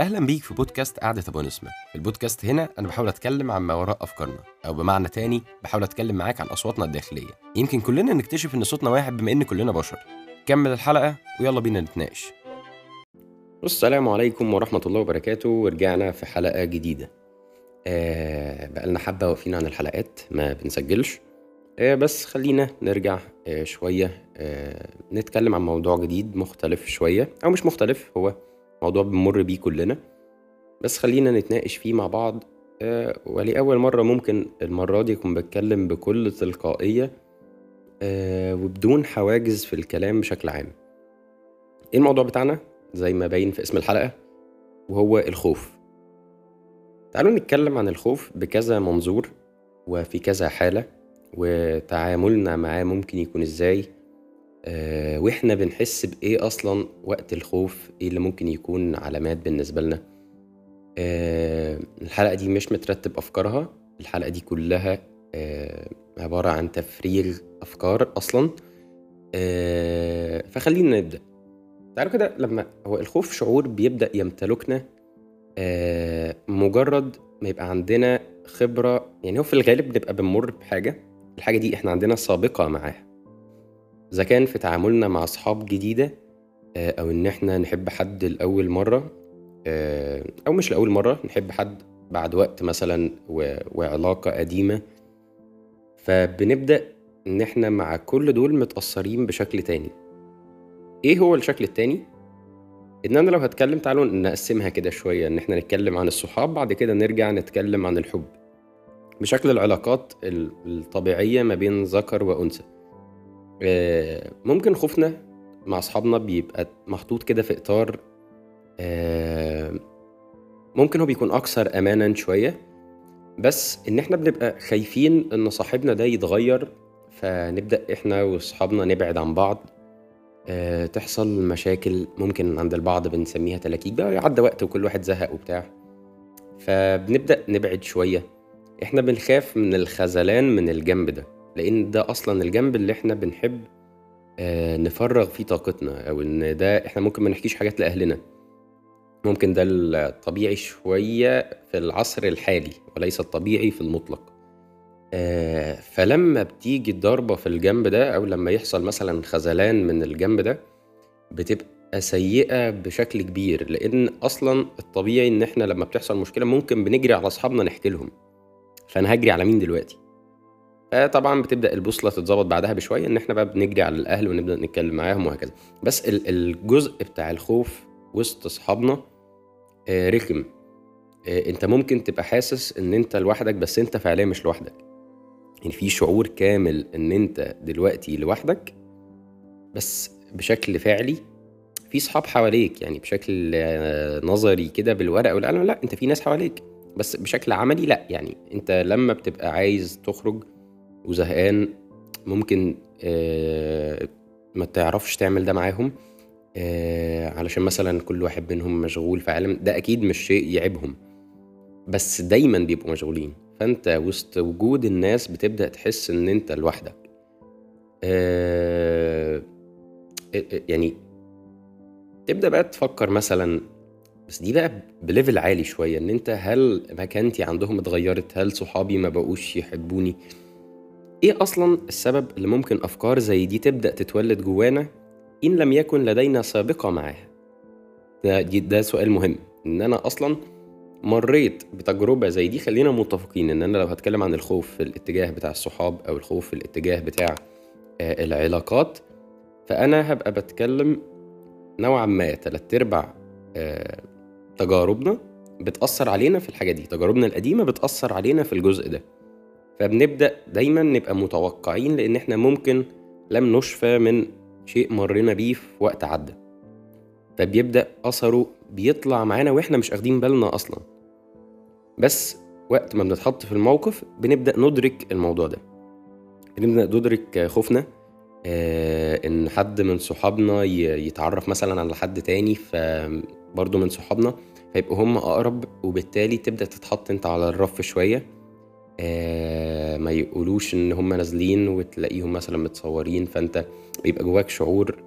أهلا بيك في بودكاست قعدة أبو نسمة. البودكاست هنا أنا بحاول أتكلم عن ما وراء أفكارنا أو بمعنى تاني بحاول أتكلم معاك عن أصواتنا الداخلية. يمكن كلنا نكتشف إن صوتنا واحد بما إن كلنا بشر. كمل الحلقة ويلا بينا نتناقش. السلام عليكم ورحمة الله وبركاته. ورجعنا في حلقة جديدة. آه بقالنا حبة واقفين عن الحلقات ما بنسجلش. آه بس خلينا نرجع آه شوية. آه نتكلم عن موضوع جديد مختلف شوية أو مش مختلف هو موضوع بنمر بيه كلنا. بس خلينا نتناقش فيه مع بعض. آه، ولأول مرة ممكن المرة دي أكون بتكلم بكل تلقائية آه، وبدون حواجز في الكلام بشكل عام. إيه الموضوع بتاعنا؟ زي ما باين في اسم الحلقة وهو الخوف. تعالوا نتكلم عن الخوف بكذا منظور وفي كذا حالة وتعاملنا معاه ممكن يكون إزاي. آه، وإحنا بنحس بإيه أصلا وقت الخوف؟ إيه اللي ممكن يكون علامات بالنسبة لنا؟ آه، الحلقة دي مش مترتب أفكارها. الحلقة دي كلها آه، عبارة عن تفريغ أفكار أصلا. فخلينا نبدأ. تعالوا كده لما هو الخوف شعور بيبدأ يمتلكنا مجرد ما يبقى عندنا خبرة. يعني هو في الغالب بنبقى بنمر بحاجة. الحاجة دي إحنا عندنا سابقة معاها. إذا كان في تعاملنا مع أصحاب جديدة آه، أو إن إحنا نحب حد لأول مرة آه، أو مش لأول مرة نحب حد بعد وقت مثلا وعلاقة قديمة فبنبدأ إن إحنا مع كل دول متأثرين بشكل تاني. إيه هو الشكل التاني؟ إن أنا لو هتكلم تعالوا نقسمها كده شوية إن إحنا نتكلم عن الصحاب بعد كده نرجع نتكلم عن الحب. بشكل العلاقات الطبيعية ما بين ذكر وأنثى. ممكن خوفنا مع أصحابنا بيبقى محطوط كده في إطار آه، ممكن هو بيكون أكثر أمانا شوية بس إن إحنا بنبقى خايفين إن صاحبنا ده يتغير فنبدأ إحنا وأصحابنا نبعد عن بعض آه، تحصل مشاكل ممكن عند البعض بنسميها تلاكيك بقى يعدى وقت وكل واحد زهق وبتاع فبنبدأ نبعد شوية إحنا بنخاف من الخذلان من الجنب ده. لأن ده أصلا الجنب اللي إحنا بنحب آه، نفرغ فيه طاقتنا أو إن ده إحنا ممكن ما نحكيش حاجات لأهلنا. ممكن ده الطبيعي شوية في العصر الحالي وليس الطبيعي في المطلق. آه، فلما بتيجي الضربه في الجنب ده أو لما يحصل مثلا خذلان من الجنب ده بتبقى سيئة بشكل كبير. لأن أصلا الطبيعي إن إحنا لما بتحصل مشكلة ممكن بنجري على أصحابنا نحكي لهم. فأنا هجري على مين دلوقتي؟ آه، طبعا بتبدأ البوصلة تتظبط بعدها بشوية إن إحنا بقى بنجري على الأهل ونبدأ نتكلم معاهم وهكذا. بس الجزء بتاع الخوف وسط أصحابنا آه، رخم. آه، أنت ممكن تبقى حاسس إن أنت لوحدك بس أنت فعليا مش لوحدك. يعني في شعور كامل إن أنت دلوقتي لوحدك بس بشكل فعلي في صحاب حواليك يعني بشكل نظري كده بالورقة والقلم لا أنت في ناس حواليك بس بشكل عملي لا. يعني أنت لما بتبقى عايز تخرج وزهقان ممكن آه، ما تعرفش تعمل ده معاهم آه، علشان مثلا كل واحد منهم مشغول في عالم ده أكيد مش شيء يعيبهم. بس دايما بيبقوا مشغولين. فأنت وسط وجود الناس بتبدأ تحس إن أنت لوحدك. آه، يعني تبدأ بقى تفكر مثلا بس دي بقى بليفل عالي شوية إن أنت هل مكانتي عندهم اتغيرت؟ هل صحابي ما بقوش يحبوني؟ إيه أصلا السبب اللي ممكن أفكار زي دي تبدأ تتولد جوانا إن لم يكن لدينا سابقة معاها؟ ده, ده سؤال مهم. إن أنا أصلا مريت بتجربة زي دي خلينا متفقين إن أنا لو هتكلم عن الخوف في الاتجاه بتاع الصحاب أو الخوف في الاتجاه بتاع آه، العلاقات فأنا هبقى بتكلم نوعا ما تلات أرباع آه، تجاربنا بتأثر علينا في الحاجة دي. تجاربنا القديمة بتأثر علينا في الجزء ده. فبنبدأ دايما نبقى متوقعين لأن إحنا ممكن لم نشفى من شيء مرينا بيه في وقت عدى. فبيبدأ أثره بيطلع معانا وإحنا مش أخدين بالنا أصلا. بس وقت ما بنتحط في الموقف بنبدأ ندرك الموضوع ده. بنبدأ ندرك خوفنا آه إن حد من صحابنا يتعرف مثلا على حد تاني فبرضه من صحابنا فيبقوا هم أقرب وبالتالي تبدأ تتحط أنت على الرف شوية. آه، ما يقولوش إن هم نازلين وتلاقيهم مثلا متصورين فأنت بيبقى جواك شعور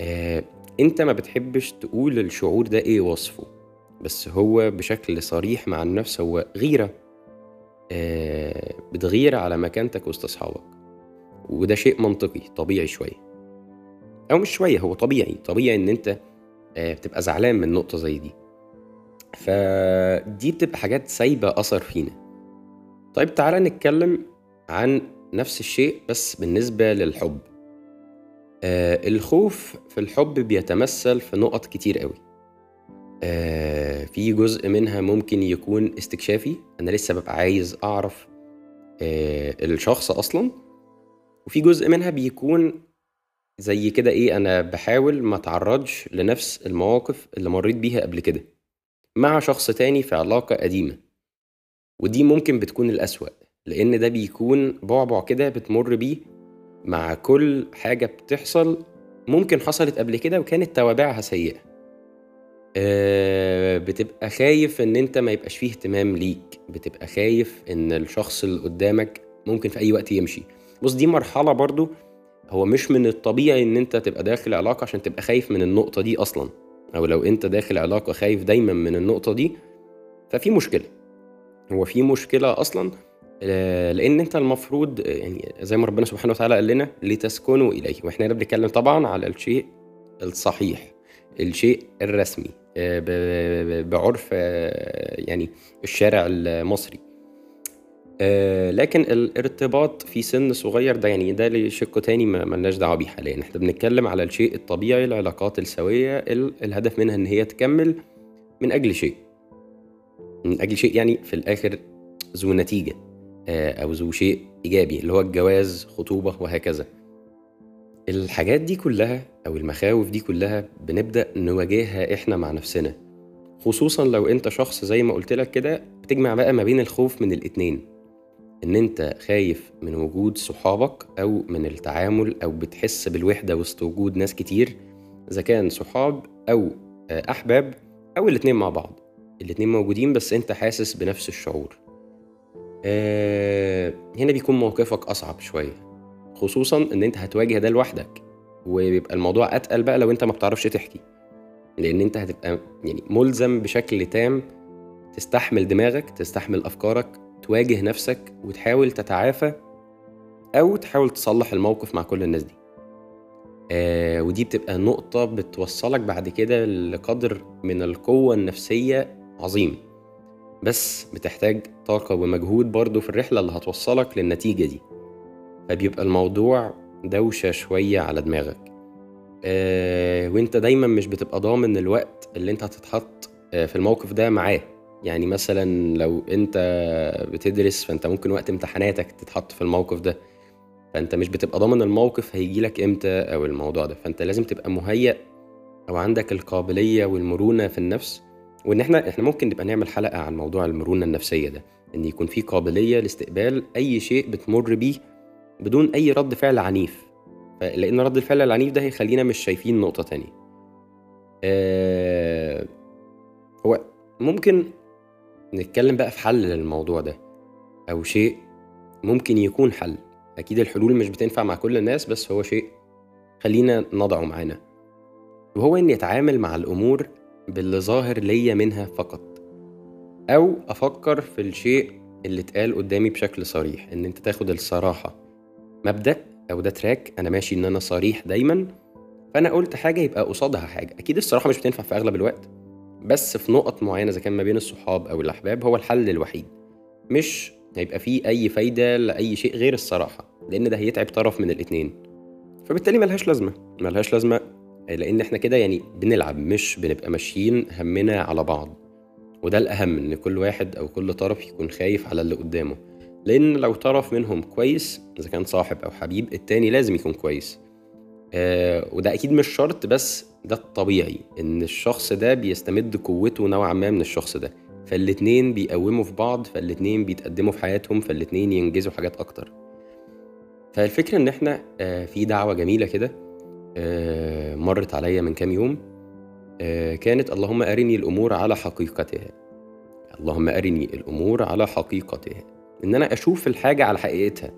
آه، أنت ما بتحبش تقول الشعور ده إيه وصفه بس هو بشكل صريح مع النفس هو غيرة آه بتغير على مكانتك وسط أصحابك وده شيء منطقي طبيعي شوية أو مش شوية هو طبيعي طبيعي إن أنت آه بتبقى زعلان من نقطة زي دي فدي بتبقى حاجات سايبة أثر فينا. طيب تعالى نتكلم عن نفس الشيء بس بالنسبة للحب. آه الخوف في الحب بيتمثل في نقط كتير قوي. آه في جزء منها ممكن يكون استكشافي. أنا لسه ببقى عايز أعرف آه الشخص أصلا. وفي جزء منها بيكون زي كده إيه أنا بحاول ما أتعرضش لنفس المواقف اللي مريت بيها قبل كده مع شخص تاني في علاقة قديمة. ودي ممكن بتكون الأسوأ لأن ده بيكون بعبع كده بتمر بيه مع كل حاجة بتحصل ممكن حصلت قبل كده وكانت توابعها سيئة. آه، بتبقى خايف إن أنت ما يبقاش فيه اهتمام ليك بتبقى خايف إن الشخص اللي قدامك ممكن في أي وقت يمشي. بص دي مرحلة برضو هو مش من الطبيعي إن أنت تبقى داخل علاقة عشان تبقى خايف من النقطة دي أصلا أو لو أنت داخل علاقة خايف دايما من النقطة دي ففي مشكلة. هو في مشكلة أصلا آه، لأن أنت المفروض يعني زي ما ربنا سبحانه وتعالى قال لنا لتسكنوا إليه. وإحنا هنا بنتكلم طبعا على الشيء الصحيح الشيء الرسمي آه، بعرف آه، يعني الشارع المصري. لكن الارتباط في سن صغير ده يعني ده لشق تاني ما ملناش دعوة بيه حاليا. إحنا بنتكلم على الشيء الطبيعي العلاقات السوية الهدف منها إن هي تكمل من أجل شيء. من أجل شيء يعني في الآخر ذو نتيجة آه، أو ذو شيء إيجابي اللي هو الجواز خطوبة وهكذا. الحاجات دي كلها أو المخاوف دي كلها بنبدأ نواجهها إحنا مع نفسنا. خصوصا لو أنت شخص زي ما قلت لك كده بتجمع بقى ما بين الخوف من الاتنين. إن أنت خايف من وجود صحابك أو من التعامل أو بتحس بالوحدة وسط وجود ناس كتير إذا كان صحاب أو آه، أحباب أو الاتنين مع بعض. الاتنين موجودين بس أنت حاسس بنفس الشعور. آه هنا بيكون موقفك أصعب شوية خصوصا إن أنت هتواجه ده لوحدك وبيبقى الموضوع أتقل بقى لو أنت ما بتعرفش تحكي. لأن أنت هتبقى يعني ملزم بشكل تام تستحمل دماغك تستحمل أفكارك تواجه نفسك وتحاول تتعافى أو تحاول تصلح الموقف مع كل الناس دي. آه ودي بتبقى نقطة بتوصلك بعد كده لقدر من القوة النفسية عظيم. بس بتحتاج طاقة ومجهود برضه في الرحلة اللي هتوصلك للنتيجة دي. فبيبقى الموضوع دوشة شوية على دماغك. آه وانت دايما مش بتبقى ضامن الوقت اللي انت هتتحط آه في الموقف ده معاه. يعني مثلا لو انت بتدرس فانت ممكن وقت امتحاناتك تتحط في الموقف ده. فانت مش بتبقى ضامن الموقف هيجيلك إمتى أو الموضوع ده. فانت لازم تبقى مهيأ أو عندك القابلية والمرونة في النفس وإن إحنا إحنا ممكن نبقى نعمل حلقة عن موضوع المرونة النفسية ده إن يكون في قابلية لاستقبال أي شيء بتمر بيه بدون أي رد فعل عنيف. لأن رد الفعل العنيف ده هيخلينا مش شايفين نقطة تانية. آه هو ممكن نتكلم بقى في حل للموضوع ده أو شيء ممكن يكون حل. أكيد الحلول مش بتنفع مع كل الناس بس هو شيء خلينا نضعه معانا. وهو اني اتعامل مع الأمور باللي ظاهر ليا منها فقط أو أفكر في الشيء اللي اتقال قدامي بشكل صريح إن أنت تاخد الصراحة مبدأ أو ده تراك أنا ماشي إن أنا صريح دايما فأنا قلت حاجة يبقى قصادها حاجة. أكيد الصراحة مش بتنفع في أغلب الوقت بس في نقط معينة إذا كان ما بين الصحاب أو الأحباب هو الحل الوحيد. مش هيبقى فيه أي فايدة لأي شيء غير الصراحة لأن ده هيتعب طرف من الاتنين. فبالتالي ملهاش لازمة. ملهاش لازمة لأن إحنا كده يعني بنلعب مش بنبقى ماشيين همنا على بعض. وده الأهم إن كل واحد أو كل طرف يكون خايف على اللي قدامه. لأن لو طرف منهم كويس إذا كان صاحب أو حبيب التاني لازم يكون كويس. آه وده أكيد مش شرط بس ده الطبيعي إن الشخص ده بيستمد قوته نوعا ما من الشخص ده. فالاتنين بيقوموا في بعض فالاتنين بيتقدموا في حياتهم فالاتنين ينجزوا حاجات أكتر. فالفكرة إن إحنا آه في دعوة جميلة كده. مرت عليا من كام يوم. آه، كانت اللهم أرني الأمور على حقيقتها. اللهم أرني الأمور على حقيقتها. إن أنا أشوف الحاجة على حقيقتها.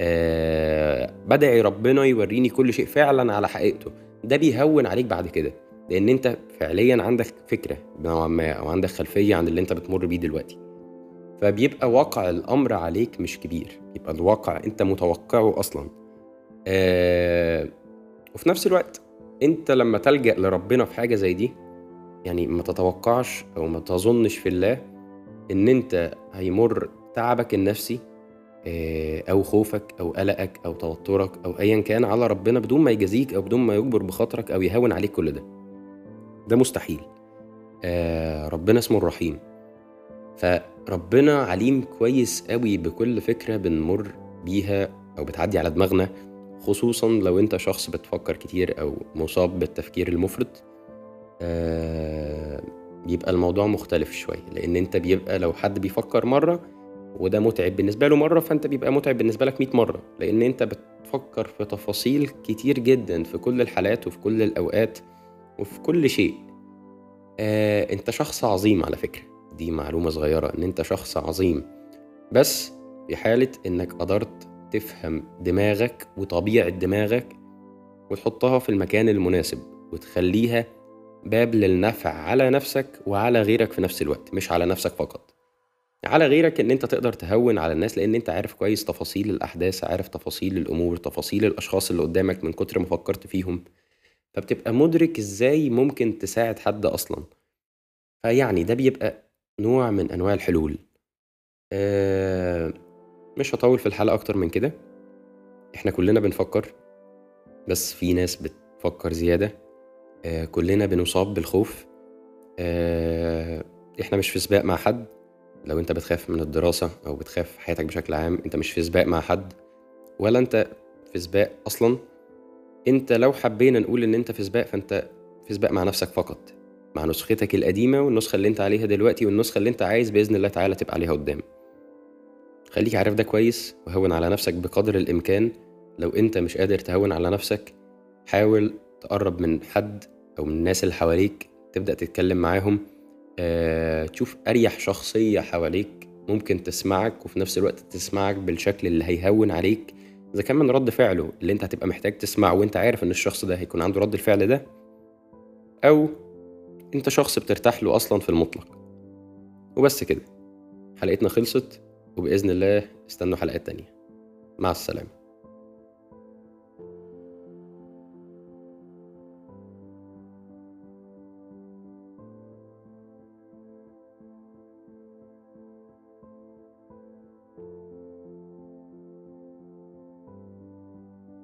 أه بدعي ربنا يوريني كل شيء فعلا على حقيقته. ده بيهون عليك بعد كده. لأن أنت فعليا عندك فكرة نوعا ما أو عندك خلفية عن اللي أنت بتمر بيه دلوقتي. فبيبقى واقع الأمر عليك مش كبير. يبقى الواقع أنت متوقعه أصلا. آه وفي نفس الوقت انت لما تلجأ لربنا في حاجة زي دي يعني ما تتوقعش أو ما تظنش في الله إن أنت هيمر تعبك النفسي آه، أو خوفك أو قلقك أو توترك أو ايا كان على ربنا بدون ما يجازيك أو بدون ما يجبر بخاطرك أو يهون عليك كل ده. ده مستحيل. آه ربنا اسمه الرحيم. فربنا عليم كويس قوي بكل فكرة بنمر بيها أو بتعدي على دماغنا خصوصا لو أنت شخص بتفكر كتير أو مصاب بالتفكير المفرط آه بيبقى الموضوع مختلف شوية. لأن أنت بيبقى لو حد بيفكر مرة وده متعب بالنسبة له مرة فأنت بيبقى متعب بالنسبة لك 100 مرة. لأن أنت بتفكر في تفاصيل كتير جدا في كل الحالات وفي كل الأوقات وفي كل شيء. آه أنت شخص عظيم على فكرة. دي معلومة صغيرة إن أنت شخص عظيم. بس في حالة إنك قدرت تفهم دماغك وطبيعة دماغك وتحطها في المكان المناسب وتخليها باب للنفع على نفسك وعلى غيرك في نفس الوقت مش على نفسك فقط. على غيرك إن أنت تقدر تهون على الناس لأن أنت عارف كويس تفاصيل الأحداث عارف تفاصيل الأمور تفاصيل الأشخاص اللي قدامك من كتر ما فكرت فيهم. فبتبقى مدرك إزاي ممكن تساعد حد أصلا. فيعني ده بيبقى نوع من أنواع الحلول. آه مش هطول في الحلقة أكتر من كده. إحنا كلنا بنفكر بس في ناس بتفكر زيادة. آه كلنا بنصاب بالخوف. آه إحنا مش في سباق مع حد. لو أنت بتخاف من الدراسة أو بتخاف حياتك بشكل عام أنت مش في سباق مع حد ولا أنت في سباق أصلا. أنت لو حبينا نقول إن أنت في سباق فأنت في سباق مع نفسك فقط مع نسختك القديمة والنسخة اللي أنت عليها دلوقتي والنسخة اللي أنت عايز بإذن الله تعالى تبقى عليها قدام. خليك عارف ده كويس وهون على نفسك بقدر الإمكان. لو أنت مش قادر تهون على نفسك حاول تقرب من حد أو من الناس اللي حواليك تبدأ تتكلم معاهم. أه تشوف أريح شخصية حواليك ممكن تسمعك وفي نفس الوقت تسمعك بالشكل اللي هيهون عليك. إذا كان من رد فعله اللي أنت هتبقى محتاج تسمعه وأنت عارف إن الشخص ده هيكون عنده رد الفعل ده أو أنت شخص بترتاح له أصلا في المطلق. وبس كده. حلقتنا خلصت. وبإذن الله استنوا حلقات تانية. مع السلامة.